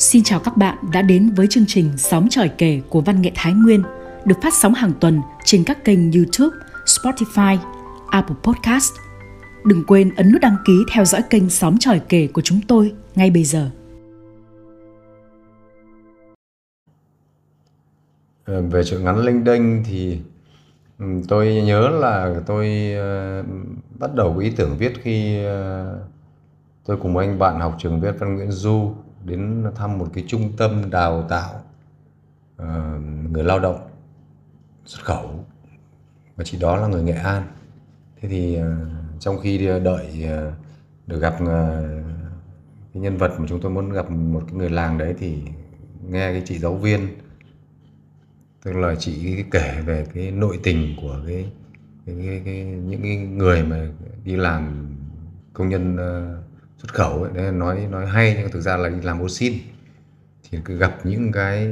Xin chào các bạn đã đến với chương trình Sóng tròi kể của Văn nghệ Thái Nguyên được phát sóng hàng tuần trên các kênh YouTube, Spotify, Apple Podcast. Đừng quên ấn nút đăng ký theo dõi kênh Sóng tròi kể của chúng tôi ngay bây giờ. Ờ, về chuyện ngắn linh đinh thì ừ, tôi nhớ là tôi ờ, bắt đầu có ý tưởng viết khi ờ, tôi cùng anh bạn học trường viết văn Nguyễn Du đến thăm một cái trung tâm đào tạo ờ, người lao động xuất khẩu. Và chị đó là người Nghệ An. Thế thì ờ, trong khi đợi ờ, được gặp cái nhân vật mà chúng tôi muốn gặp một cái người làng đấy thì nghe cái chị giáo viên tức là chị kể về cái nội tình của cái, cái, cái, cái những cái người mà đi làm công nhân uh, xuất khẩu ấy, đấy nói nói hay nhưng thực ra là đi làm ô xin thì cứ gặp những cái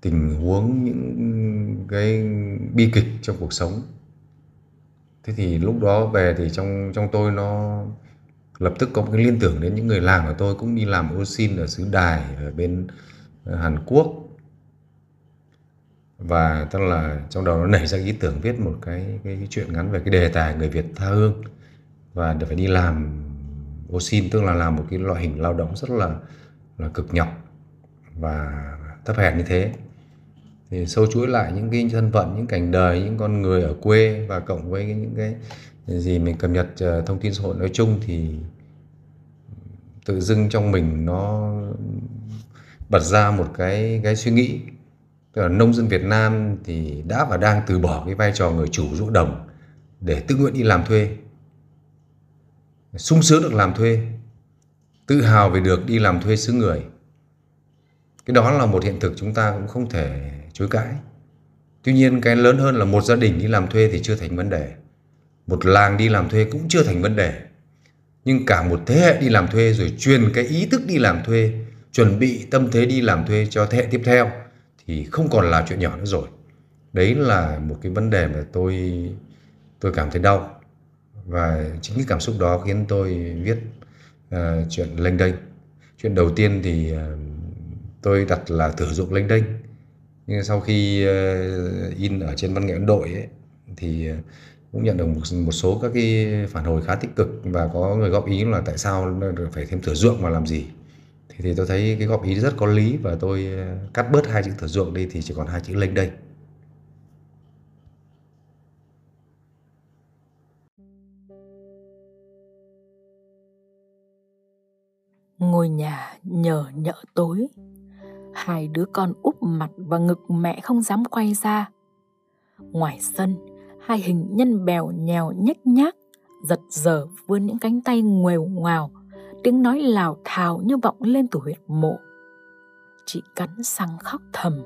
tình huống những cái bi kịch trong cuộc sống. Thế thì lúc đó về thì trong trong tôi nó lập tức có một cái liên tưởng đến những người làng của tôi cũng đi làm ô xin ở xứ đài ở bên ờ, Hàn Quốc. Và tức là trong đầu nó nảy ra ý tưởng viết một cái cái, cái chuyện ngắn về cái đề tài người Việt tha hương. Và được phải đi làm vô xin tức là làm một cái loại hình lao động rất là là cực nhọc và thấp hèn như thế. Thì sâu chuỗi lại những cái thân phận, những cảnh đời, những con người ở quê và cộng với những cái gì mình cập nhật ờ, thông tin xã hội nói chung thì tự dưng trong mình nó bật ra một cái cái suy nghĩ. Tức là nông dân Việt Nam thì đã và đang từ bỏ cái vai trò người chủ ruộng đồng để tự nguyện đi làm thuê sung sướng được làm thuê, tự hào về được đi làm thuê xứ người. Cái đó là một hiện thực chúng ta cũng không thể chối cãi. Tuy nhiên, cái lớn hơn là một gia đình đi làm thuê thì chưa thành vấn đề. Một làng đi làm thuê cũng chưa thành vấn đề. Nhưng cả một thế hệ đi làm thuê rồi truyền cái ý thức đi làm thuê, chuẩn bị tâm thế đi làm thuê cho thế hệ tiếp theo thì không còn là chuyện nhỏ nữa rồi. Đấy là một cái vấn đề mà tôi tôi cảm thấy đau và chính cái cảm xúc đó khiến tôi viết uh, chuyện lênh đênh. Chuyện đầu tiên thì uh, tôi đặt là thử dụng lênh đênh. Nhưng sau khi uh, in ở trên văn nghệ ấn độ ấy, thì uh, cũng nhận được một, một số các cái phản hồi khá tích cực và có người góp ý là tại sao phải thêm thử ruộng mà làm gì. Thì, thì tôi thấy cái góp ý rất có lý và tôi cắt bớt hai chữ thửa ruộng đi thì chỉ còn hai chữ lênh đênh. Ngôi nhà nhờ nhợ tối. Hai đứa con úp mặt và ngực mẹ không dám quay ra. Ngoài sân, hai hình nhân bèo nhèo nhếch nhác, giật giờ vươn những cánh tay nguều ngoào tiếng nói lào thào như vọng lên từ huyệt mộ. Chị cắn răng khóc thầm.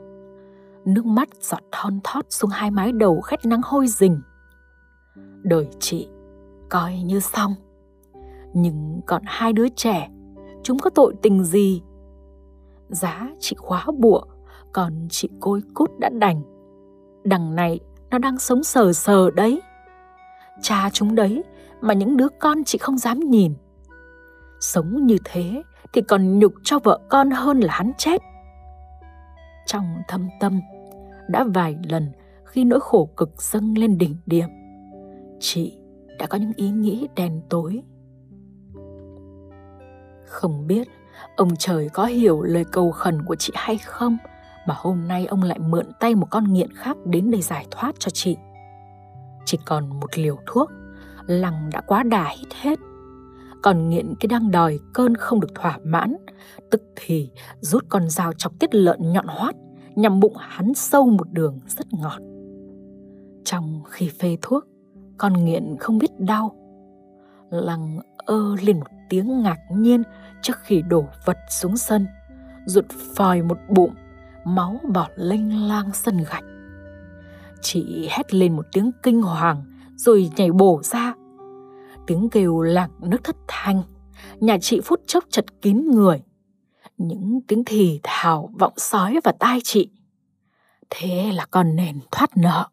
Nước mắt giọt thon thót xuống hai mái đầu khét nắng hôi rình. Đời chị coi như xong. Nhưng còn hai đứa trẻ chúng có tội tình gì? Giá chị khóa bụa, còn chị côi cút đã đành. Đằng này, nó đang sống sờ sờ đấy. Cha chúng đấy, mà những đứa con chị không dám nhìn. Sống như thế, thì còn nhục cho vợ con hơn là hắn chết. Trong thâm tâm, đã vài lần khi nỗi khổ cực dâng lên đỉnh điểm, chị đã có những ý nghĩ đen tối không biết ông trời có hiểu lời cầu khẩn của chị hay không mà hôm nay ông lại mượn tay một con nghiện khác đến đây giải thoát cho chị chỉ còn một liều thuốc lằng đã quá đà hít hết còn nghiện cái đang đòi cơn không được thỏa mãn, tức thì rút con dao chọc tiết lợn nhọn hoắt, nhằm bụng hắn sâu một đường rất ngọt. Trong khi phê thuốc, con nghiện không biết đau. Lăng ơ lên một tiếng ngạc nhiên trước khi đổ vật xuống sân, rụt phòi một bụng, máu bỏ lênh lang sân gạch. Chị hét lên một tiếng kinh hoàng rồi nhảy bổ ra. Tiếng kêu lạc nước thất thanh nhà chị phút chốc chật kín người. Những tiếng thì thào vọng sói vào tai chị. Thế là con nền thoát nợ.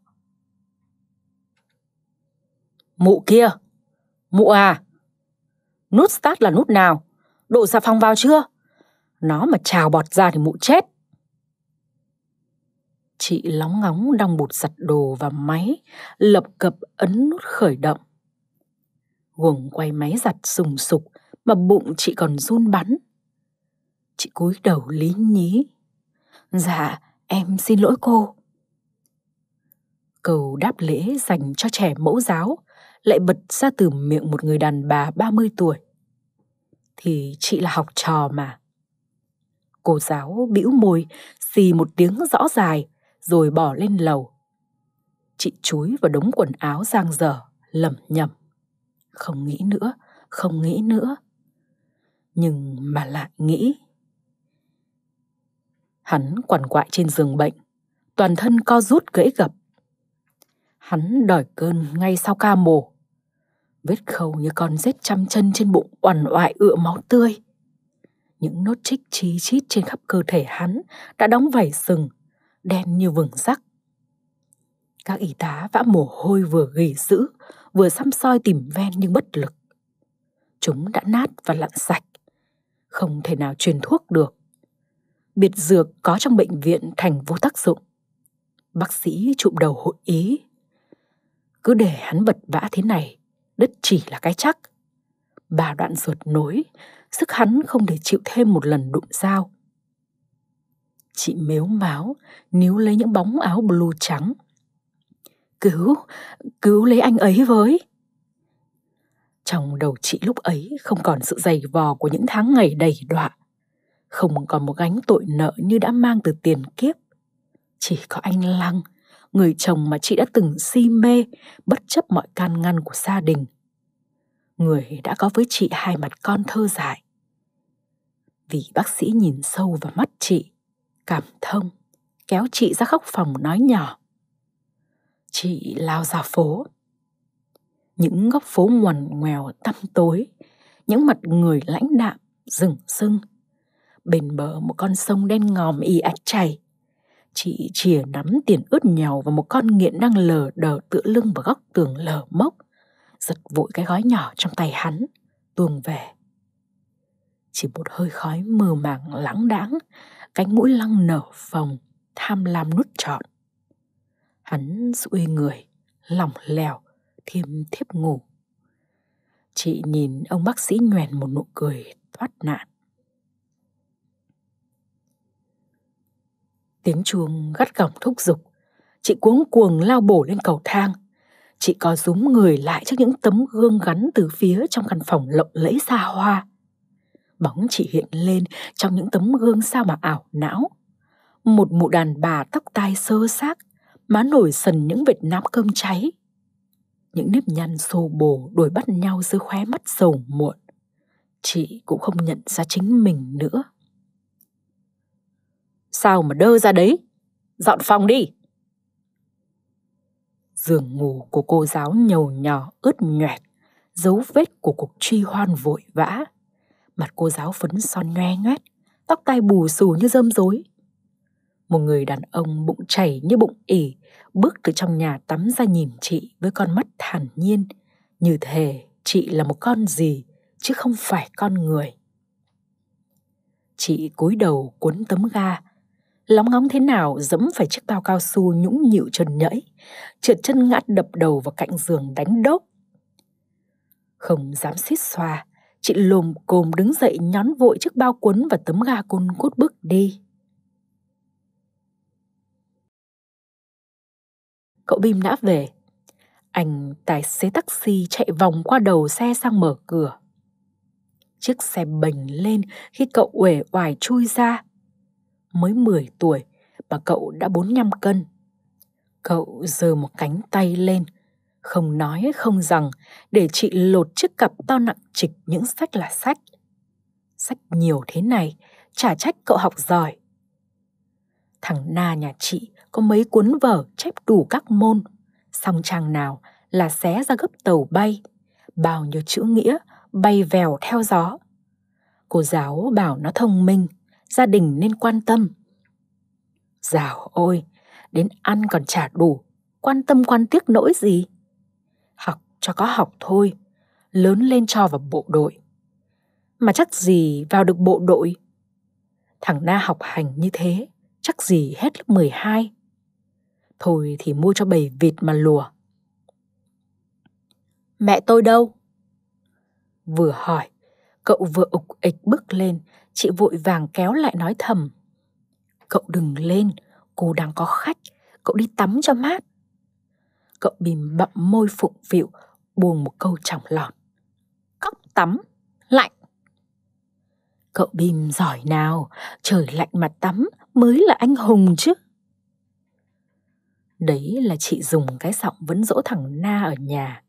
Mụ kia mụ à nút start là nút nào độ xà phòng vào chưa Nó mà trào bọt ra thì mụ chết. Chị lóng ngóng đong bụt giặt đồ vào máy, lập cập ấn nút khởi động. Guồng quay máy giặt sùng sục mà bụng chị còn run bắn. Chị cúi đầu lý nhí. Dạ, em xin lỗi cô. Cầu đáp lễ dành cho trẻ mẫu giáo lại bật ra từ miệng một người đàn bà 30 tuổi. Thì chị là học trò mà. Cô giáo bĩu môi, xì một tiếng rõ dài, rồi bỏ lên lầu. Chị chúi vào đống quần áo giang dở, lẩm nhẩm. Không nghĩ nữa, không nghĩ nữa. Nhưng mà lại nghĩ. Hắn quằn quại trên giường bệnh, toàn thân co rút gãy gập. Hắn đòi cơn ngay sau ca mổ. Vết khâu như con rết trăm chân trên bụng oằn oại ựa máu tươi. Những nốt trích chi chít trên khắp cơ thể hắn đã đóng vảy sừng, đen như vừng rắc. Các y tá vã mồ hôi vừa gỉ dữ, vừa xăm soi tìm ven nhưng bất lực. Chúng đã nát và lặn sạch, không thể nào truyền thuốc được. Biệt dược có trong bệnh viện thành vô tác dụng. Bác sĩ chụm đầu hội ý. Cứ để hắn vật vã thế này, đất chỉ là cái chắc. Bà đoạn ruột nối, sức hắn không để chịu thêm một lần đụng dao. Chị mếu máu, níu lấy những bóng áo blue trắng. Cứu, cứu lấy anh ấy với. Trong đầu chị lúc ấy không còn sự dày vò của những tháng ngày đầy đọa. Không còn một gánh tội nợ như đã mang từ tiền kiếp. Chỉ có anh Lăng, người chồng mà chị đã từng si mê, bất chấp mọi can ngăn của gia đình. Người đã có với chị hai mặt con thơ dại. Vì bác sĩ nhìn sâu vào mắt chị, cảm thông, kéo chị ra khóc phòng nói nhỏ. Chị lao ra phố. Những góc phố ngoằn ngoèo tăm tối, những mặt người lãnh đạm, rừng sưng. Bên bờ một con sông đen ngòm y ạch chảy. Chị chìa nắm tiền ướt nhèo và một con nghiện đang lờ đờ tựa lưng vào góc tường lờ mốc. Giật vội cái gói nhỏ trong tay hắn, tuồng về. Chỉ một hơi khói mờ màng lãng đãng cánh mũi lăng nở phồng, tham lam nút trọn. Hắn duỗi người, lỏng lẻo, thêm thiếp ngủ. Chị nhìn ông bác sĩ nhoèn một nụ cười thoát nạn. Tiếng chuông gắt gỏng thúc giục. Chị cuống cuồng lao bổ lên cầu thang. Chị có rúm người lại trước những tấm gương gắn từ phía trong căn phòng lộng lẫy xa hoa. Bóng chị hiện lên trong những tấm gương sao mà ảo não. Một mụ đàn bà tóc tai sơ xác, má nổi sần những vệt nám cơm cháy. Những nếp nhăn xô bồ đuổi bắt nhau dưới khóe mắt sầu muộn. Chị cũng không nhận ra chính mình nữa. Sao mà đơ ra đấy? Dọn phòng đi! Giường ngủ của cô giáo nhầu nhỏ ướt nhoẹt, dấu vết của cuộc truy hoan vội vã Mặt cô giáo phấn son nhoe nhoét, tóc tai bù xù như rơm rối. Một người đàn ông bụng chảy như bụng ỉ, bước từ trong nhà tắm ra nhìn chị với con mắt thản nhiên, như thể chị là một con gì chứ không phải con người. Chị cúi đầu cuốn tấm ga, lóng ngóng thế nào dẫm phải chiếc bao cao su nhũng nhịu trần nhẫy, trượt chân ngã đập đầu vào cạnh giường đánh đốc. Không dám xít xoa, Chị lồm cồm đứng dậy nhón vội chiếc bao cuốn và tấm ga côn cút bước đi. Cậu Bim đã về. Anh tài xế taxi chạy vòng qua đầu xe sang mở cửa. Chiếc xe bềnh lên khi cậu uể oải chui ra. Mới 10 tuổi mà cậu đã 45 cân. Cậu giơ một cánh tay lên, không nói không rằng để chị lột chiếc cặp to nặng trịch những sách là sách. Sách nhiều thế này, chả trách cậu học giỏi. Thằng Na nhà chị có mấy cuốn vở chép đủ các môn, song trang nào là xé ra gấp tàu bay, bao nhiêu chữ nghĩa bay vèo theo gió. Cô giáo bảo nó thông minh, gia đình nên quan tâm. Dào ôi, đến ăn còn chả đủ, quan tâm quan tiếc nỗi gì Học cho có học thôi, lớn lên cho vào bộ đội. Mà chắc gì vào được bộ đội. Thằng Na học hành như thế, chắc gì hết lớp 12. Thôi thì mua cho bầy vịt mà lùa. Mẹ tôi đâu? Vừa hỏi, cậu vừa ục ịch bước lên, chị vội vàng kéo lại nói thầm. Cậu đừng lên, cô đang có khách, cậu đi tắm cho mát. Cậu bìm bậm môi phụng phịu, buông một câu trọng lọt. Cóc tắm, lạnh. Cậu bìm giỏi nào, trời lạnh mà tắm mới là anh hùng chứ. Đấy là chị dùng cái giọng vẫn dỗ thằng Na ở nhà.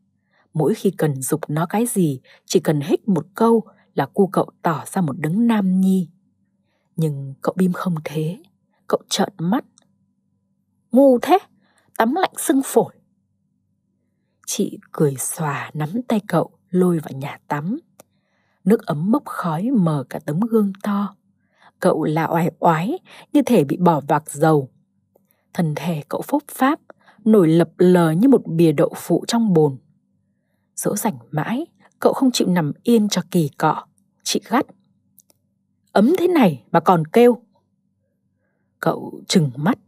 Mỗi khi cần dục nó cái gì, chỉ cần hích một câu là cu cậu tỏ ra một đấng nam nhi. Nhưng cậu bim không thế, cậu trợn mắt. Ngu thế, tắm lạnh sưng phổi. Chị cười xòa nắm tay cậu lôi vào nhà tắm. Nước ấm bốc khói mờ cả tấm gương to. Cậu là oai oái như thể bị bỏ vạc dầu. Thân thể cậu phốc pháp, nổi lập lờ như một bìa đậu phụ trong bồn. Dỗ rảnh mãi, cậu không chịu nằm yên cho kỳ cọ. Chị gắt. Ấm thế này mà còn kêu. Cậu trừng mắt,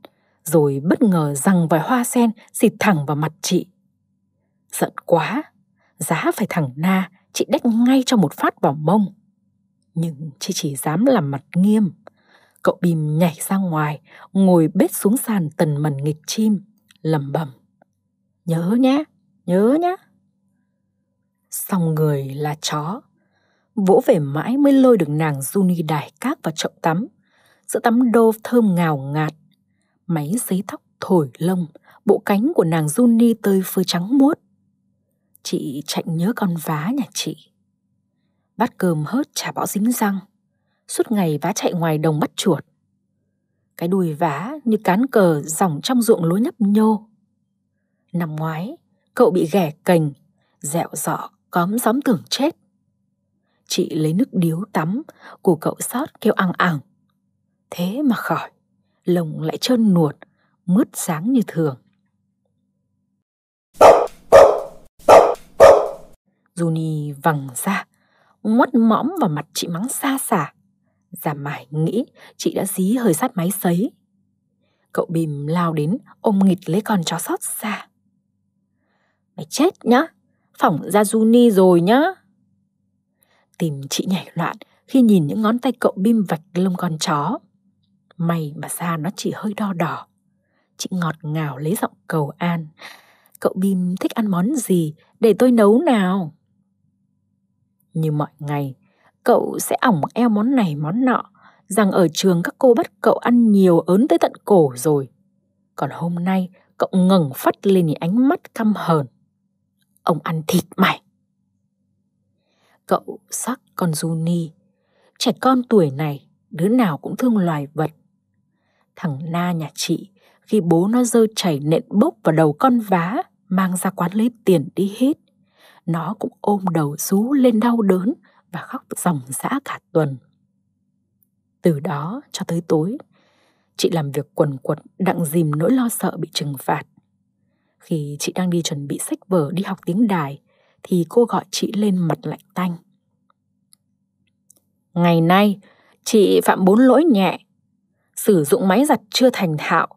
rồi bất ngờ rằng vài hoa sen xịt thẳng vào mặt chị. Giận quá, giá phải thẳng Na, chị đách ngay cho một phát vào mông. Nhưng chị chỉ dám làm mặt nghiêm. Cậu bìm nhảy ra ngoài, ngồi bết xuống sàn tần mần nghịch chim, lầm bầm. Nhớ nhé, nhớ nhé. Xong người là chó. Vỗ về mãi mới lôi được nàng Juni đài cát vào chậu tắm. Sữa tắm đô thơm ngào ngạt. Máy giấy tóc thổi lông, bộ cánh của nàng Juni tơi phơi trắng muốt. Chị chạy nhớ con vá nhà chị. Bát cơm hớt chả bỏ dính răng. Suốt ngày vá chạy ngoài đồng bắt chuột. Cái đùi vá như cán cờ dòng trong ruộng lúa nhấp nhô. Năm ngoái, cậu bị ghẻ cành, dẹo dọ, cóm gióm tưởng chết. Chị lấy nước điếu tắm, của cậu sót kêu ăng ẳng. Thế mà khỏi, lồng lại trơn nuột, mướt sáng như thường. Juni vằng ra, ngoắt mõm vào mặt chị mắng xa xả. Giả mải nghĩ chị đã dí hơi sát máy sấy. Cậu bìm lao đến ôm nghịch lấy con chó sót xa. Mày chết nhá, phỏng ra Juni rồi nhá. Tìm chị nhảy loạn khi nhìn những ngón tay cậu bim vạch lông con chó. May mà da nó chỉ hơi đo đỏ. Chị ngọt ngào lấy giọng cầu an. Cậu bim thích ăn món gì để tôi nấu nào? Như mọi ngày, cậu sẽ ỏng eo món này món nọ, rằng ở trường các cô bắt cậu ăn nhiều ớn tới tận cổ rồi. Còn hôm nay, cậu ngẩng phát lên ánh mắt căm hờn. Ông ăn thịt mày. Cậu sắc con Juni. Trẻ con tuổi này, đứa nào cũng thương loài vật. Thằng Na nhà chị, khi bố nó rơi chảy nện bốc vào đầu con vá, mang ra quán lấy tiền đi hết nó cũng ôm đầu rú lên đau đớn và khóc ròng rã cả tuần. Từ đó cho tới tối, chị làm việc quần quật đặng dìm nỗi lo sợ bị trừng phạt. Khi chị đang đi chuẩn bị sách vở đi học tiếng đài, thì cô gọi chị lên mặt lạnh tanh. Ngày nay, chị phạm bốn lỗi nhẹ. Sử dụng máy giặt chưa thành thạo,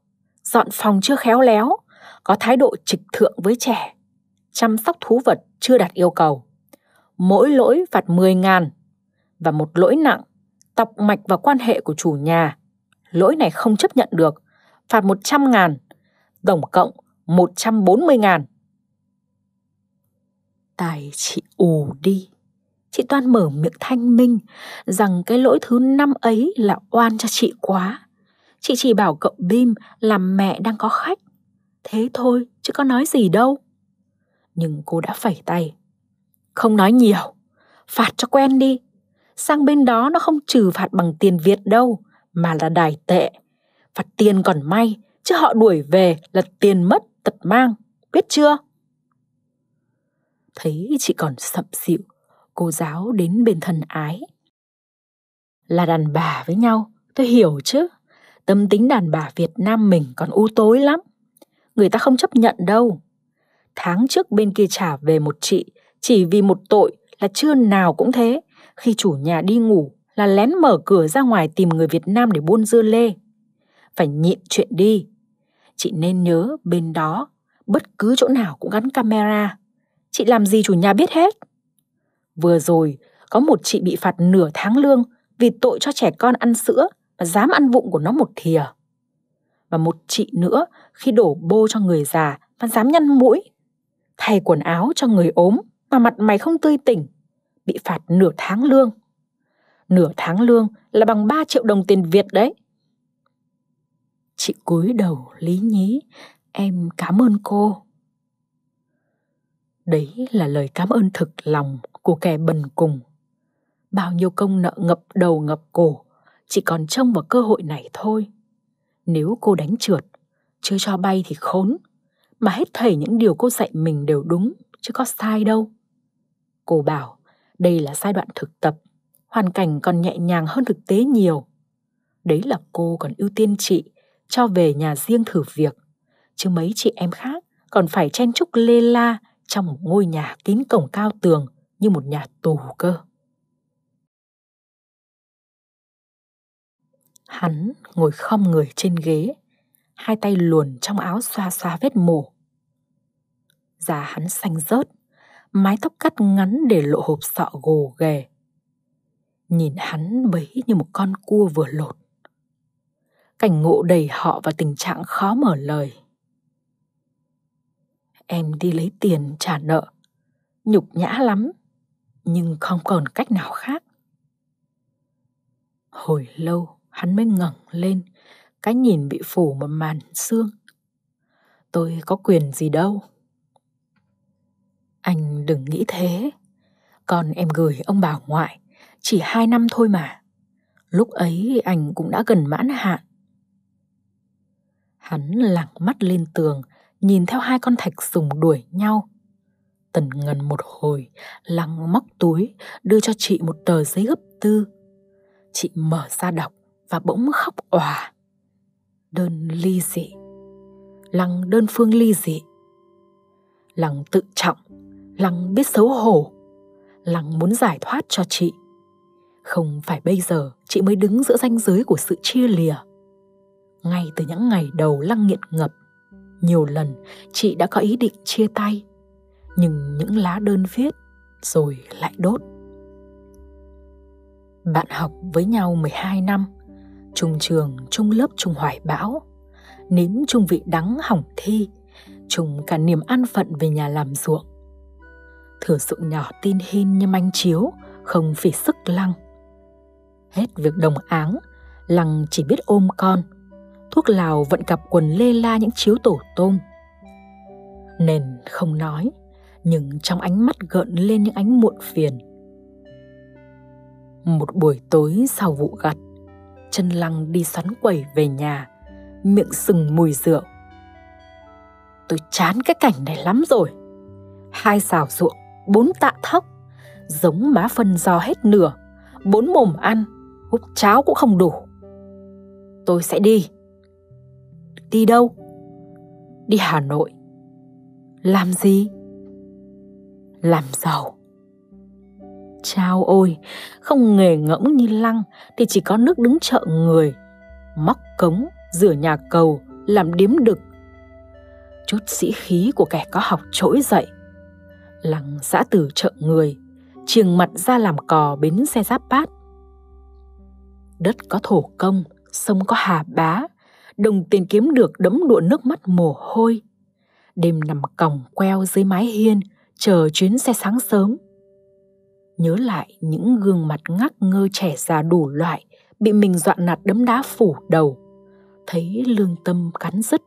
dọn phòng chưa khéo léo, có thái độ trịch thượng với trẻ, chăm sóc thú vật chưa đạt yêu cầu. Mỗi lỗi phạt 10 ngàn và một lỗi nặng, tọc mạch vào quan hệ của chủ nhà. Lỗi này không chấp nhận được, phạt 100 ngàn, tổng cộng 140 ngàn. Tài chị ù đi. Chị Toan mở miệng thanh minh rằng cái lỗi thứ năm ấy là oan cho chị quá. Chị chỉ bảo cậu Bim là mẹ đang có khách. Thế thôi, chứ có nói gì đâu nhưng cô đã phẩy tay. Không nói nhiều, phạt cho quen đi. Sang bên đó nó không trừ phạt bằng tiền Việt đâu, mà là đài tệ. Phạt tiền còn may, chứ họ đuổi về là tiền mất tật mang, biết chưa? Thấy chị còn sậm xịu, cô giáo đến bên thân ái. Là đàn bà với nhau, tôi hiểu chứ. Tâm tính đàn bà Việt Nam mình còn u tối lắm. Người ta không chấp nhận đâu tháng trước bên kia trả về một chị chỉ vì một tội là chưa nào cũng thế khi chủ nhà đi ngủ là lén mở cửa ra ngoài tìm người Việt Nam để buôn dưa lê. Phải nhịn chuyện đi. Chị nên nhớ bên đó, bất cứ chỗ nào cũng gắn camera. Chị làm gì chủ nhà biết hết. Vừa rồi, có một chị bị phạt nửa tháng lương vì tội cho trẻ con ăn sữa và dám ăn vụng của nó một thìa. Và một chị nữa khi đổ bô cho người già và dám nhăn mũi. Thay quần áo cho người ốm mà mặt mày không tươi tỉnh, bị phạt nửa tháng lương. Nửa tháng lương là bằng 3 triệu đồng tiền Việt đấy. Chị cúi đầu lý nhí, em cảm ơn cô. Đấy là lời cảm ơn thực lòng của kẻ bần cùng. Bao nhiêu công nợ ngập đầu ngập cổ, chỉ còn trông vào cơ hội này thôi. Nếu cô đánh trượt, chưa cho bay thì khốn, mà hết thảy những điều cô dạy mình đều đúng, chứ có sai đâu. Cô bảo đây là giai đoạn thực tập, hoàn cảnh còn nhẹ nhàng hơn thực tế nhiều. Đấy là cô còn ưu tiên chị cho về nhà riêng thử việc, chứ mấy chị em khác còn phải chen chúc lê la trong một ngôi nhà kín cổng cao tường như một nhà tù cơ. Hắn ngồi khom người trên ghế, hai tay luồn trong áo xoa xoa vết mổ. Da hắn xanh rớt, mái tóc cắt ngắn để lộ hộp sọ gồ ghề. Nhìn hắn bấy như một con cua vừa lột. Cảnh ngộ đầy họ vào tình trạng khó mở lời. Em đi lấy tiền trả nợ, nhục nhã lắm, nhưng không còn cách nào khác. Hồi lâu hắn mới ngẩng lên, cái nhìn bị phủ một màn xương. Tôi có quyền gì đâu. Anh đừng nghĩ thế. Còn em gửi ông bà ngoại, chỉ hai năm thôi mà. Lúc ấy anh cũng đã gần mãn hạn. Hắn lặng mắt lên tường, nhìn theo hai con thạch sùng đuổi nhau. Tần ngần một hồi, lăng móc túi, đưa cho chị một tờ giấy gấp tư. Chị mở ra đọc và bỗng khóc òa. Đơn ly dị. Lăng đơn phương ly dị. Lăng tự trọng Lăng biết xấu hổ. Lăng muốn giải thoát cho chị. Không phải bây giờ chị mới đứng giữa ranh giới của sự chia lìa. Ngay từ những ngày đầu Lăng nghiện ngập, nhiều lần chị đã có ý định chia tay. Nhưng những lá đơn viết rồi lại đốt. Bạn học với nhau 12 năm, chung trường, chung lớp, chung hoài bão, nếm chung vị đắng hỏng thi, chung cả niềm an phận về nhà làm ruộng thử sự nhỏ tin hin như manh chiếu, không phỉ sức lăng. Hết việc đồng áng, lăng chỉ biết ôm con, thuốc lào vẫn cặp quần lê la những chiếu tổ tôm. Nền không nói, nhưng trong ánh mắt gợn lên những ánh muộn phiền. Một buổi tối sau vụ gặt, chân lăng đi xoắn quẩy về nhà, miệng sừng mùi rượu. Tôi chán cái cảnh này lắm rồi. Hai xào ruộng, bốn tạ thóc, giống má phân giò hết nửa, bốn mồm ăn, hút cháo cũng không đủ. Tôi sẽ đi. Đi đâu? Đi Hà Nội. Làm gì? Làm giàu. Chao ôi, không nghề ngẫm như lăng thì chỉ có nước đứng chợ người, móc cống, rửa nhà cầu, làm điếm đực. Chút sĩ khí của kẻ có học trỗi dậy – lăng xã tử chợ người, chiềng mặt ra làm cò bến xe giáp bát. Đất có thổ công, sông có hà bá, đồng tiền kiếm được đẫm đụa nước mắt mồ hôi. Đêm nằm còng queo dưới mái hiên, chờ chuyến xe sáng sớm. Nhớ lại những gương mặt ngắc ngơ trẻ già đủ loại, bị mình dọa nạt đấm đá phủ đầu, thấy lương tâm cắn rứt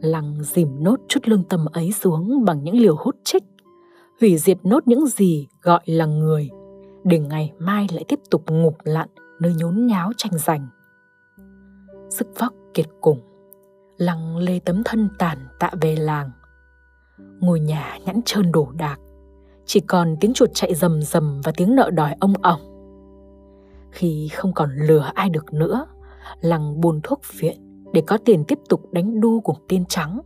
Lăng dìm nốt chút lương tâm ấy xuống bằng những liều hút trích, hủy diệt nốt những gì gọi là người, để ngày mai lại tiếp tục ngụp lặn nơi nhốn nháo tranh giành. Sức vóc kiệt cùng, Lăng lê tấm thân tàn tạ về làng. Ngôi nhà nhẵn trơn đổ đạc, chỉ còn tiếng chuột chạy rầm rầm và tiếng nợ đòi ông ổng. Khi không còn lừa ai được nữa, Lăng buôn thuốc viện để có tiền tiếp tục đánh đu cùng tiên trắng.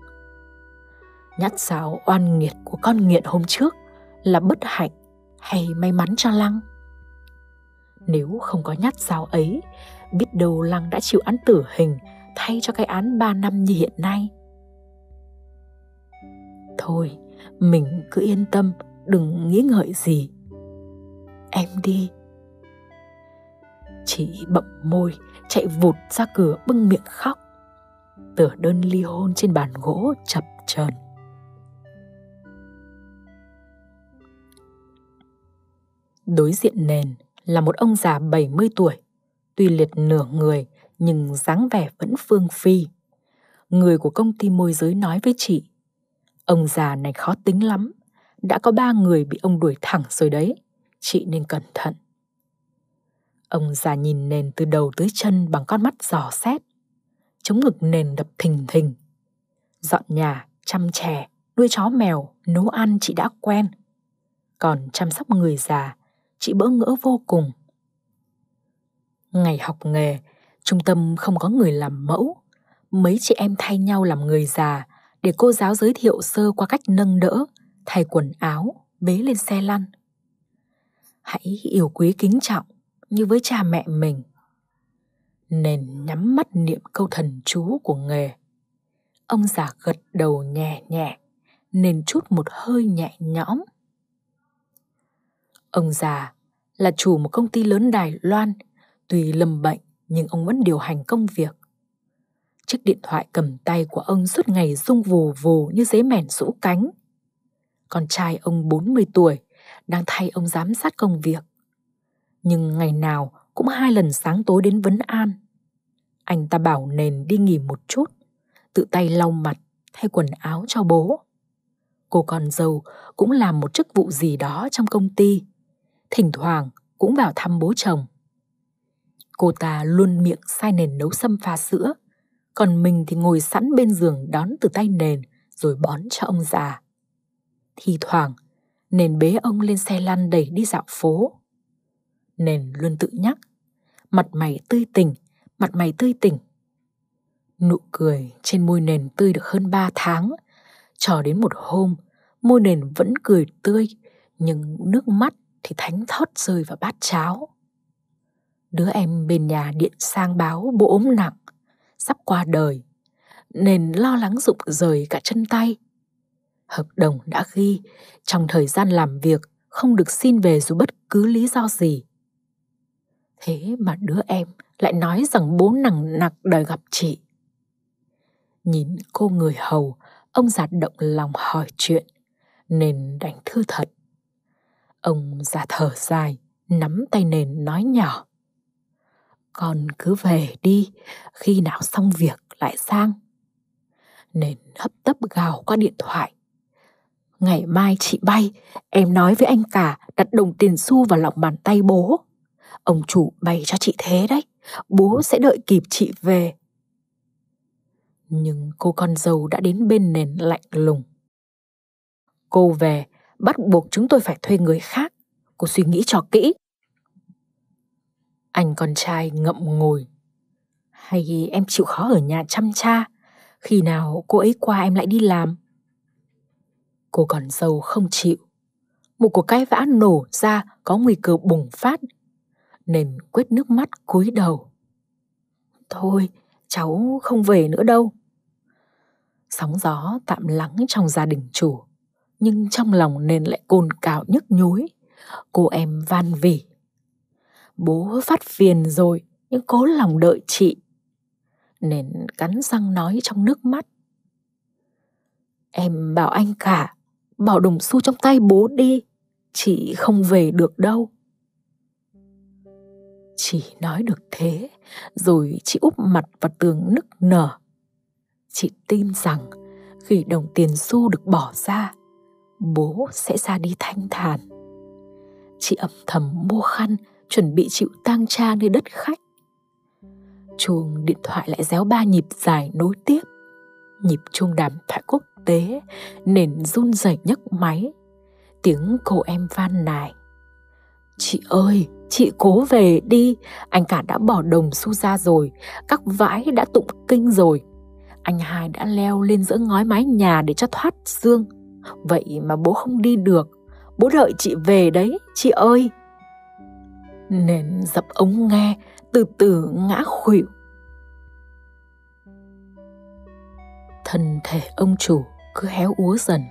Nhát sao oan nghiệt của con nghiện hôm trước là bất hạnh hay may mắn cho Lăng? Nếu không có nhát dao ấy, biết đâu Lăng đã chịu án tử hình thay cho cái án 3 năm như hiện nay. Thôi, mình cứ yên tâm, đừng nghĩ ngợi gì. Em đi. Chị bậm môi, chạy vụt ra cửa bưng miệng khóc. Tờ đơn ly hôn trên bàn gỗ chập chờn. Đối diện nền là một ông già 70 tuổi, tuy liệt nửa người nhưng dáng vẻ vẫn phương phi. Người của công ty môi giới nói với chị, ông già này khó tính lắm, đã có ba người bị ông đuổi thẳng rồi đấy, chị nên cẩn thận. Ông già nhìn nền từ đầu tới chân bằng con mắt giò xét, chống ngực nền đập thình thình. Dọn nhà, chăm trẻ, nuôi chó mèo, nấu ăn chị đã quen. Còn chăm sóc người già, chị bỡ ngỡ vô cùng. Ngày học nghề, trung tâm không có người làm mẫu. Mấy chị em thay nhau làm người già để cô giáo giới thiệu sơ qua cách nâng đỡ, thay quần áo, bế lên xe lăn. Hãy yêu quý kính trọng như với cha mẹ mình. Nên nhắm mắt niệm câu thần chú của nghề. Ông già gật đầu nhẹ nhẹ, nên chút một hơi nhẹ nhõm. Ông già là chủ một công ty lớn Đài Loan, tuy lâm bệnh nhưng ông vẫn điều hành công việc. Chiếc điện thoại cầm tay của ông suốt ngày rung vù vù như giấy mèn rũ cánh. Con trai ông 40 tuổi đang thay ông giám sát công việc. Nhưng ngày nào cũng hai lần sáng tối đến vấn an. Anh ta bảo nền đi nghỉ một chút, tự tay lau mặt, thay quần áo cho bố. Cô con dâu cũng làm một chức vụ gì đó trong công ty. Thỉnh thoảng cũng vào thăm bố chồng. Cô ta luôn miệng sai nền nấu sâm pha sữa, còn mình thì ngồi sẵn bên giường đón từ tay nền rồi bón cho ông già. Thì thoảng, nền bế ông lên xe lăn đẩy đi dạo phố. Nền luôn tự nhắc, mặt mày tươi tỉnh, mặt mày tươi tỉnh. Nụ cười trên môi nền tươi được hơn ba tháng, cho đến một hôm, môi nền vẫn cười tươi, nhưng nước mắt thì thánh thót rơi vào bát cháo. Đứa em bên nhà điện sang báo bố ốm nặng, sắp qua đời, nên lo lắng rụng rời cả chân tay. Hợp đồng đã ghi, trong thời gian làm việc không được xin về dù bất cứ lý do gì. Thế mà đứa em lại nói rằng bố nặng nặc đòi gặp chị. Nhìn cô người hầu, ông già động lòng hỏi chuyện, nên đành thư thật. Ông già thở dài, nắm tay nền nói nhỏ con cứ về đi, khi nào xong việc lại sang. Nên hấp tấp gào qua điện thoại. Ngày mai chị bay, em nói với anh cả đặt đồng tiền xu vào lòng bàn tay bố. Ông chủ bày cho chị thế đấy, bố sẽ đợi kịp chị về. Nhưng cô con dâu đã đến bên nền lạnh lùng. Cô về, bắt buộc chúng tôi phải thuê người khác. Cô suy nghĩ cho kỹ. Anh con trai ngậm ngùi. Hay em chịu khó ở nhà chăm cha, khi nào cô ấy qua em lại đi làm. Cô còn dâu không chịu. Một cuộc cãi vã nổ ra có nguy cơ bùng phát, nên quyết nước mắt cúi đầu. Thôi, cháu không về nữa đâu. Sóng gió tạm lắng trong gia đình chủ, nhưng trong lòng nên lại cồn cào nhức nhối. Cô em van vỉ Bố phát phiền rồi, nhưng cố lòng đợi chị. Nên cắn răng nói trong nước mắt. Em bảo anh cả, bảo đồng xu trong tay bố đi, chị không về được đâu. Chỉ nói được thế, rồi chị úp mặt vào tường nức nở. Chị tin rằng khi đồng tiền xu được bỏ ra, bố sẽ ra đi thanh thản. Chị âm thầm mua khăn chuẩn bị chịu tang cha nơi đất khách. Chuông điện thoại lại réo ba nhịp dài nối tiếp. Nhịp chuông đàm thoại quốc tế, nền run rẩy nhấc máy. Tiếng cô em van nài. Chị ơi, chị cố về đi, anh cả đã bỏ đồng xu ra rồi, các vãi đã tụng kinh rồi. Anh hai đã leo lên giữa ngói mái nhà để cho thoát dương. Vậy mà bố không đi được, bố đợi chị về đấy, chị ơi. Nền dập ống nghe từ từ ngã khuỵu. Thân thể ông chủ cứ héo úa dần.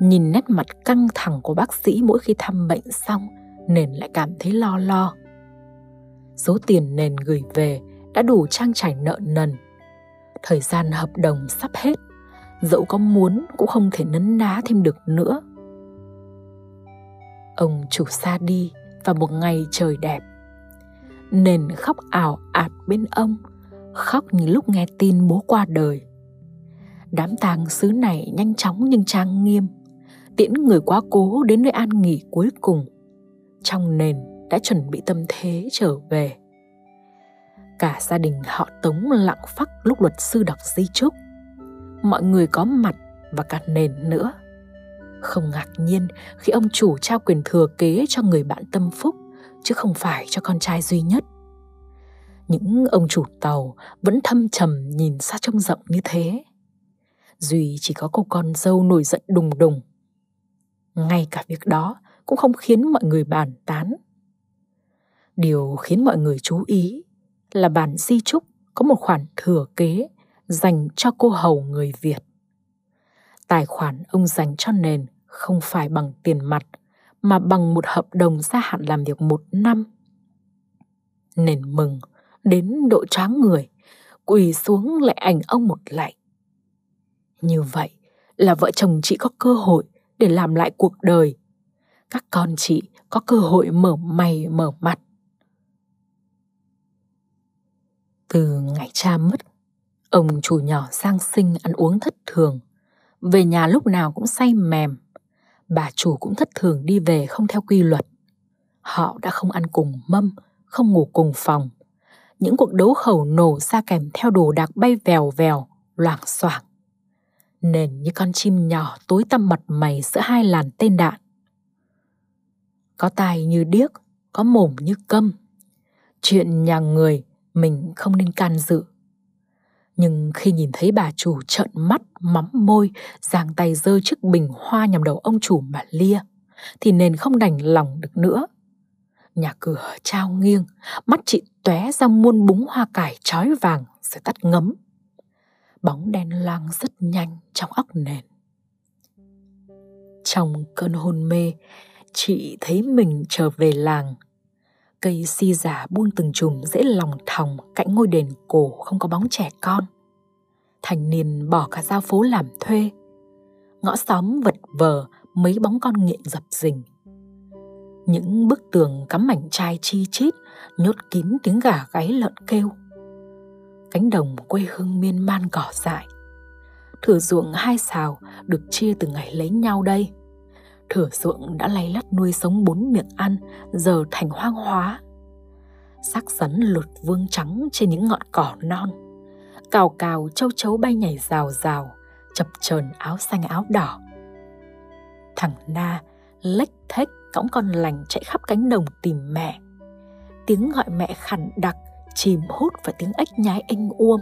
Nhìn nét mặt căng thẳng của bác sĩ mỗi khi thăm bệnh xong, Nền lại cảm thấy lo lo. Số tiền Nền gửi về đã đủ trang trải nợ nần. Thời gian hợp đồng sắp hết, dẫu có muốn cũng không thể nấn ná thêm được nữa. Ông chủ xa đi và một ngày trời đẹp. Nền khóc ảo ạt bên ông, khóc như lúc nghe tin bố qua đời. Đám tang xứ này nhanh chóng nhưng trang nghiêm, tiễn người quá cố đến nơi an nghỉ cuối cùng. Trong nền đã chuẩn bị tâm thế trở về. Cả gia đình họ Tống lặng phắc lúc luật sư đọc di chúc. Mọi người có mặt và cả nền nữa. Không ngạc nhiên khi ông chủ trao quyền thừa kế cho người bạn tâm phúc, chứ không phải cho con trai duy nhất. Những ông chủ tàu vẫn thâm trầm nhìn xa trông rộng như thế. Duy chỉ có cô con dâu nổi giận đùng đùng. Ngay cả việc đó cũng không khiến mọi người bàn tán. Điều khiến mọi người chú ý là bản di trúc có một khoản thừa kế dành cho cô hầu người Việt. Tài khoản ông dành cho nền không phải bằng tiền mặt mà bằng một hợp đồng gia hạn làm việc một năm. Nền mừng đến độ tráng người, quỳ xuống lại ảnh ông một lạy. Như vậy là vợ chồng chị có cơ hội để làm lại cuộc đời. Các con chị có cơ hội mở mày mở mặt. Từ ngày cha mất, ông chủ nhỏ sang sinh ăn uống thất thường. Về nhà lúc nào cũng say mềm. Bà chủ cũng thất thường đi về không theo quy luật. Họ đã không ăn cùng mâm, không ngủ cùng phòng. Những cuộc đấu khẩu nổ ra kèm theo đồ đạc bay vèo vèo, loảng xoảng. Nền như con chim nhỏ tối tăm mặt mày giữa hai làn tên đạn. Có tai như điếc, có mồm như câm. Chuyện nhà người mình không nên can dự. Nhưng khi nhìn thấy bà chủ trợn mắt, mắm môi, giang tay rơi chiếc bình hoa nhằm đầu ông chủ mà lia, thì nền không đành lòng được nữa. Nhà cửa trao nghiêng, mắt chị tóe ra muôn búng hoa cải trói vàng rồi tắt ngấm. Bóng đen loang rất nhanh trong óc nền. Trong cơn hôn mê, chị thấy mình trở về làng Cây si giả buông từng chùm dễ lòng thòng cạnh ngôi đền cổ không có bóng trẻ con. Thành niên bỏ cả giao phố làm thuê. Ngõ xóm vật vờ, mấy bóng con nghiện dập dình. Những bức tường cắm mảnh chai chi chít, nhốt kín tiếng gà gáy lợn kêu. Cánh đồng quê hương miên man cỏ dại. Thửa ruộng hai xào được chia từ ngày lấy nhau đây – thửa ruộng đã lay lắt nuôi sống bốn miệng ăn, giờ thành hoang hóa. Xác rắn lụt vương trắng trên những ngọn cỏ non. Cào cào châu chấu bay nhảy rào rào, chập chờn áo xanh áo đỏ. Thằng na lếch thếch cõng con lành chạy khắp cánh đồng tìm mẹ. Tiếng gọi mẹ khẳng đặc, chìm hút vào tiếng ếch nhái inh uôm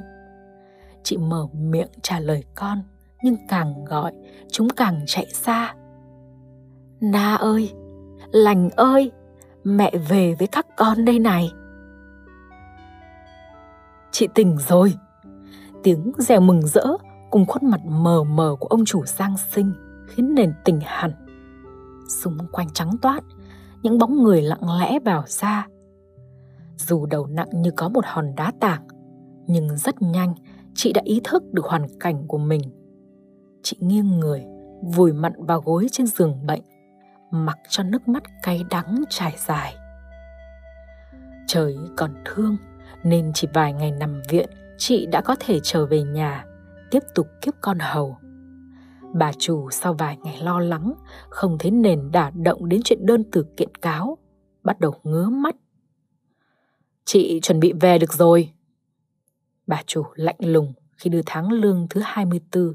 chị mở miệng trả lời con, nhưng càng gọi, chúng càng chạy xa. Na ơi, lành ơi, mẹ về với các con đây này. Chị tỉnh rồi. Tiếng reo mừng rỡ cùng khuôn mặt mờ mờ của ông chủ Giang Sinh khiến nền tỉnh hẳn. Xung quanh trắng toát, những bóng người lặng lẽ vào ra. Dù đầu nặng như có một hòn đá tảng, nhưng rất nhanh chị đã ý thức được hoàn cảnh của mình. Chị nghiêng người, vùi mặn vào gối trên giường bệnh mặc cho nước mắt cay đắng trải dài. Trời còn thương, nên chỉ vài ngày nằm viện, chị đã có thể trở về nhà, tiếp tục kiếp con hầu. Bà chủ sau vài ngày lo lắng, không thấy nền đả động đến chuyện đơn từ kiện cáo, bắt đầu ngứa mắt. Chị chuẩn bị về được rồi. Bà chủ lạnh lùng khi đưa tháng lương thứ 24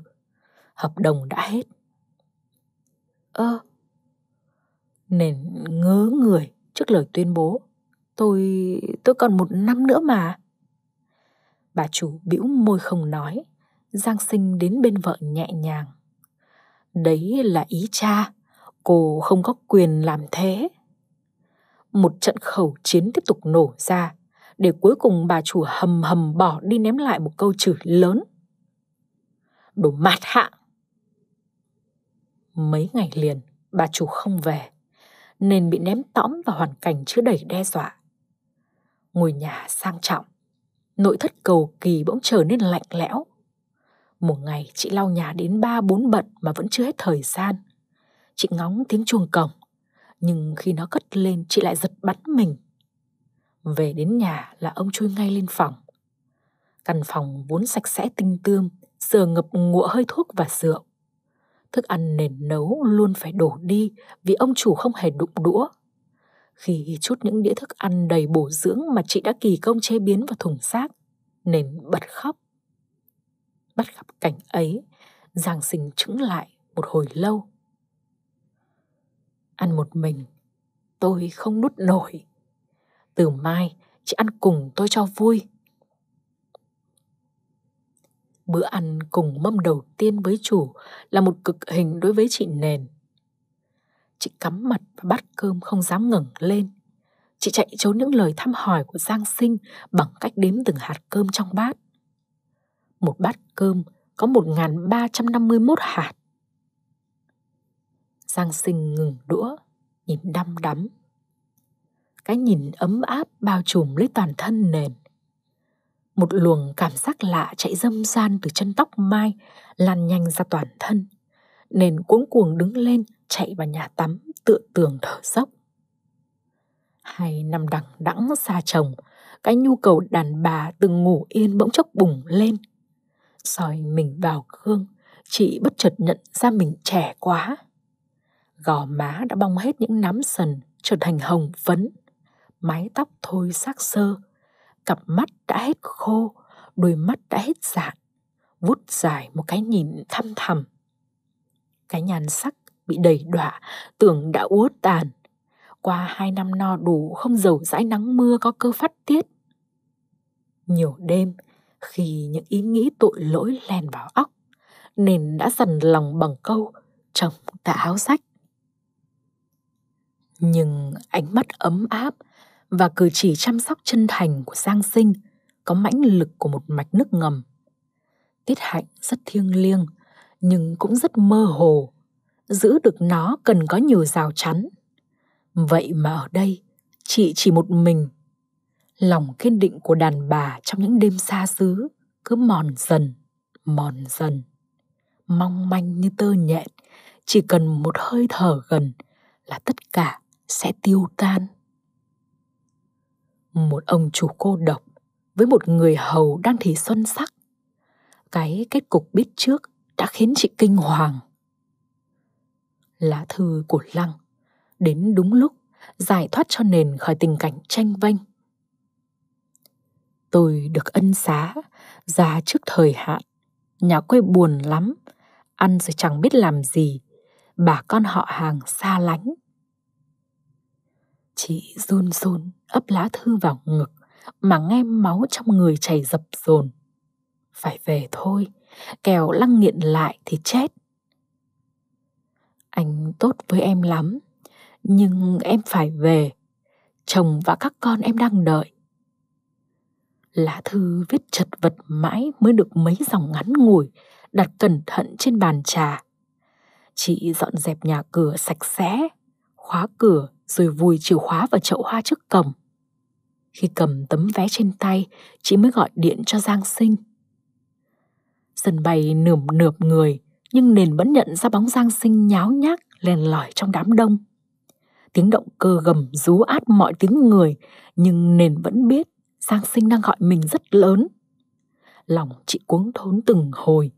hợp đồng đã hết. Ơ nên ngớ người trước lời tuyên bố. Tôi, tôi còn một năm nữa mà. Bà chủ bĩu môi không nói, Giang sinh đến bên vợ nhẹ nhàng. Đấy là ý cha, cô không có quyền làm thế. một trận khẩu chiến tiếp tục nổ ra, để cuối cùng bà chủ hầm hầm bỏ đi ném lại một câu chửi lớn. Đồ mạt hạ! Mấy ngày liền, bà chủ không về, nên bị ném tõm vào hoàn cảnh chứa đầy đe dọa. Ngôi nhà sang trọng, nội thất cầu kỳ bỗng trở nên lạnh lẽo. Một ngày chị lau nhà đến ba bốn bận mà vẫn chưa hết thời gian. Chị ngóng tiếng chuông cổng, nhưng khi nó cất lên chị lại giật bắn mình. Về đến nhà là ông chui ngay lên phòng. Căn phòng vốn sạch sẽ tinh tươm, giờ ngập ngụa hơi thuốc và rượu. Thức ăn nền nấu luôn phải đổ đi vì ông chủ không hề đụng đũa. Khi chút những đĩa thức ăn đầy bổ dưỡng mà chị đã kỳ công chế biến vào thùng xác, nền bật khóc. Bắt gặp cảnh ấy, Giang sinh trứng lại một hồi lâu. Ăn một mình, tôi không nút nổi. Từ mai, chị ăn cùng tôi cho vui. Bữa ăn cùng mâm đầu tiên với chủ là một cực hình đối với chị Nền. Chị cắm mặt và bát cơm không dám ngẩng lên. Chị chạy trốn những lời thăm hỏi của Giang Sinh bằng cách đếm từng hạt cơm trong bát. Một bát cơm có 1.351 hạt. Giang Sinh ngừng đũa, nhìn đăm đắm. Cái nhìn ấm áp bao trùm lấy toàn thân nền. Một luồng cảm giác lạ chạy dâm gian từ chân tóc mai, lan nhanh ra toàn thân. nên cuống cuồng đứng lên, chạy vào nhà tắm, tựa tường thở dốc. Hai năm đằng đẵng xa chồng, cái nhu cầu đàn bà từng ngủ yên bỗng chốc bùng lên. soi mình vào gương, chị bất chợt nhận ra mình trẻ quá. Gò má đã bong hết những nắm sần, trở thành hồng phấn. Mái tóc thôi xác sơ, cặp mắt đã hết khô, đôi mắt đã hết dạng, vút dài một cái nhìn thăm thầm. Cái nhan sắc bị đầy đọa, tưởng đã úa tàn. Qua hai năm no đủ không dầu dãi nắng mưa có cơ phát tiết. Nhiều đêm, khi những ý nghĩ tội lỗi len vào óc, nên đã dần lòng bằng câu chồng ta áo sách. Nhưng ánh mắt ấm áp và cử chỉ chăm sóc chân thành của Giang Sinh có mãnh lực của một mạch nước ngầm. Tiết hạnh rất thiêng liêng, nhưng cũng rất mơ hồ. Giữ được nó cần có nhiều rào chắn. Vậy mà ở đây, chị chỉ một mình. Lòng kiên định của đàn bà trong những đêm xa xứ cứ mòn dần, mòn dần. Mong manh như tơ nhện, chỉ cần một hơi thở gần là tất cả sẽ tiêu tan một ông chủ cô độc với một người hầu đang thì xuân sắc. Cái kết cục biết trước đã khiến chị kinh hoàng. Lá thư của Lăng đến đúng lúc giải thoát cho nền khỏi tình cảnh tranh vênh. Tôi được ân xá, ra trước thời hạn, nhà quê buồn lắm, ăn rồi chẳng biết làm gì, bà con họ hàng xa lánh. Chị run run ấp lá thư vào ngực mà nghe máu trong người chảy dập dồn. Phải về thôi, kẻo lăng nghiện lại thì chết. Anh tốt với em lắm, nhưng em phải về. Chồng và các con em đang đợi. Lá thư viết chật vật mãi mới được mấy dòng ngắn ngủi, đặt cẩn thận trên bàn trà. Chị dọn dẹp nhà cửa sạch sẽ, khóa cửa rồi vùi chìa khóa vào chậu hoa trước cổng. Khi cầm tấm vé trên tay, chị mới gọi điện cho Giang Sinh. Sân bay nườm nượp người, nhưng nền vẫn nhận ra bóng Giang Sinh nháo nhác len lỏi trong đám đông. Tiếng động cơ gầm rú át mọi tiếng người, nhưng nền vẫn biết Giang Sinh đang gọi mình rất lớn. Lòng chị cuống thốn từng hồi,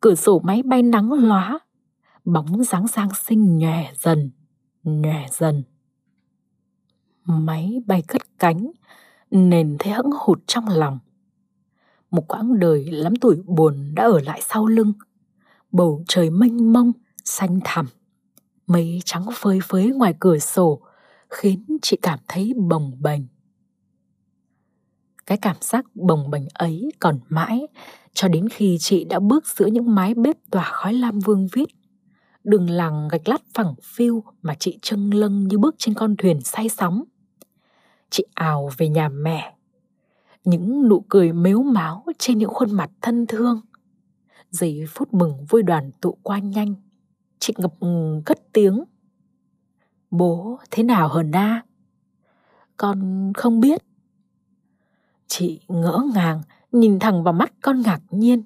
cửa sổ máy bay nắng lóa, bóng dáng Giang Sinh nhòe dần, nhòe dần. Máy bay cất cánh, nền thấy hững hụt trong lòng. Một quãng đời lắm tuổi buồn đã ở lại sau lưng. Bầu trời mênh mông, xanh thẳm. Mây trắng phơi phới ngoài cửa sổ khiến chị cảm thấy bồng bềnh. Cái cảm giác bồng bềnh ấy còn mãi cho đến khi chị đã bước giữa những mái bếp tỏa khói lam vương vít. Đường làng gạch lát phẳng phiu mà chị trâng lâng như bước trên con thuyền say sóng chị ào về nhà mẹ. Những nụ cười mếu máo trên những khuôn mặt thân thương. Giây phút mừng vui đoàn tụ qua nhanh. Chị ngập ngừng cất tiếng. Bố thế nào hờ na? Con không biết. Chị ngỡ ngàng nhìn thẳng vào mắt con ngạc nhiên.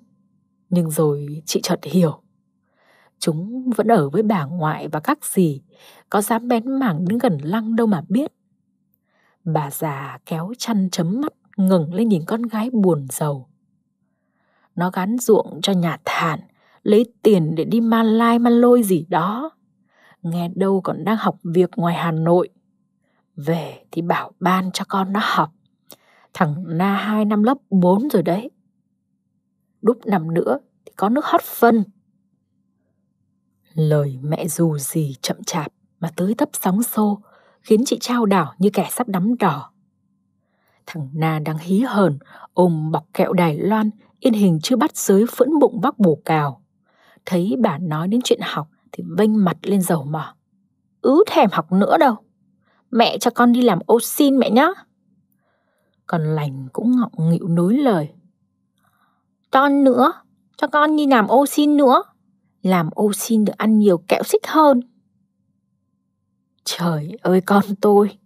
Nhưng rồi chị chợt hiểu. Chúng vẫn ở với bà ngoại và các dì, có dám bén mảng đứng gần lăng đâu mà biết. Bà già kéo chăn chấm mắt ngừng lên nhìn con gái buồn giàu. Nó gắn ruộng cho nhà thản, lấy tiền để đi ma lai ma lôi gì đó. Nghe đâu còn đang học việc ngoài Hà Nội. Về thì bảo ban cho con nó học. Thằng Na hai năm lớp 4 rồi đấy. Đúc năm nữa thì có nước hót phân. Lời mẹ dù gì chậm chạp mà tới tấp sóng xô khiến chị trao đảo như kẻ sắp đắm đỏ. Thằng Na đang hí hờn ôm bọc kẹo Đài Loan yên hình chưa bắt giới phẫn bụng bác bổ cào. Thấy bà nói đến chuyện học thì vênh mặt lên dầu mỏ. Ứ thèm học nữa đâu. Mẹ cho con đi làm ô xin mẹ nhá. Còn lành cũng ngọng nghịu nối lời. Con nữa, cho con đi làm ô xin nữa. Làm ô xin được ăn nhiều kẹo xích hơn. Trời ơi con tôi,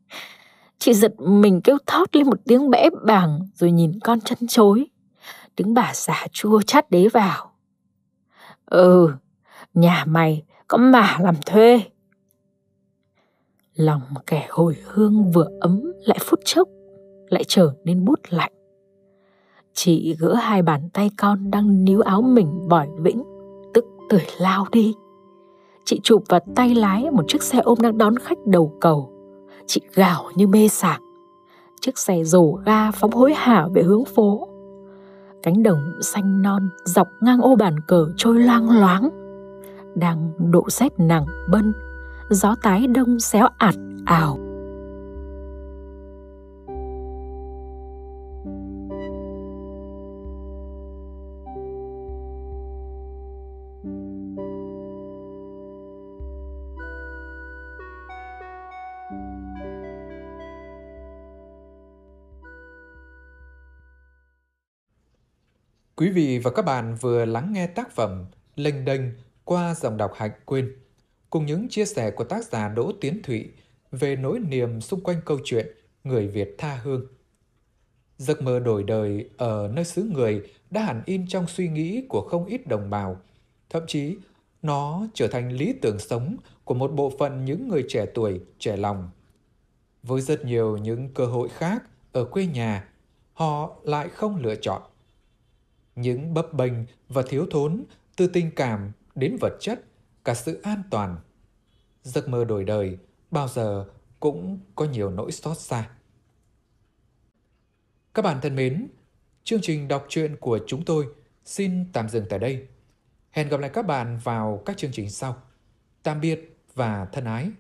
chị giật mình kêu thót lên một tiếng bẽ bàng rồi nhìn con chân chối. Đứng bà già chua chát đế vào. Ừ, nhà mày có mà làm thuê. Lòng kẻ hồi hương vừa ấm lại phút chốc, lại trở nên bút lạnh. Chị gỡ hai bàn tay con đang níu áo mình vòi vĩnh, tức tưởi lao đi. Chị chụp vào tay lái một chiếc xe ôm đang đón khách đầu cầu. Chị gào như mê sảng. Chiếc xe rồ ga phóng hối hả về hướng phố. Cánh đồng xanh non dọc ngang ô bàn cờ trôi loang loáng. Đang độ rét nặng bân, gió tái đông xéo ạt ảo. Quý vị và các bạn vừa lắng nghe tác phẩm Lênh đênh qua dòng đọc Hạnh Quyên cùng những chia sẻ của tác giả Đỗ Tiến Thụy về nỗi niềm xung quanh câu chuyện người Việt tha hương. Giấc mơ đổi đời ở nơi xứ người đã hẳn in trong suy nghĩ của không ít đồng bào. Thậm chí, nó trở thành lý tưởng sống của một bộ phận những người trẻ tuổi, trẻ lòng. Với rất nhiều những cơ hội khác ở quê nhà, họ lại không lựa chọn những bấp bênh và thiếu thốn từ tình cảm đến vật chất, cả sự an toàn. Giấc mơ đổi đời bao giờ cũng có nhiều nỗi xót xa. Các bạn thân mến, chương trình đọc truyện của chúng tôi xin tạm dừng tại đây. Hẹn gặp lại các bạn vào các chương trình sau. Tạm biệt và thân ái.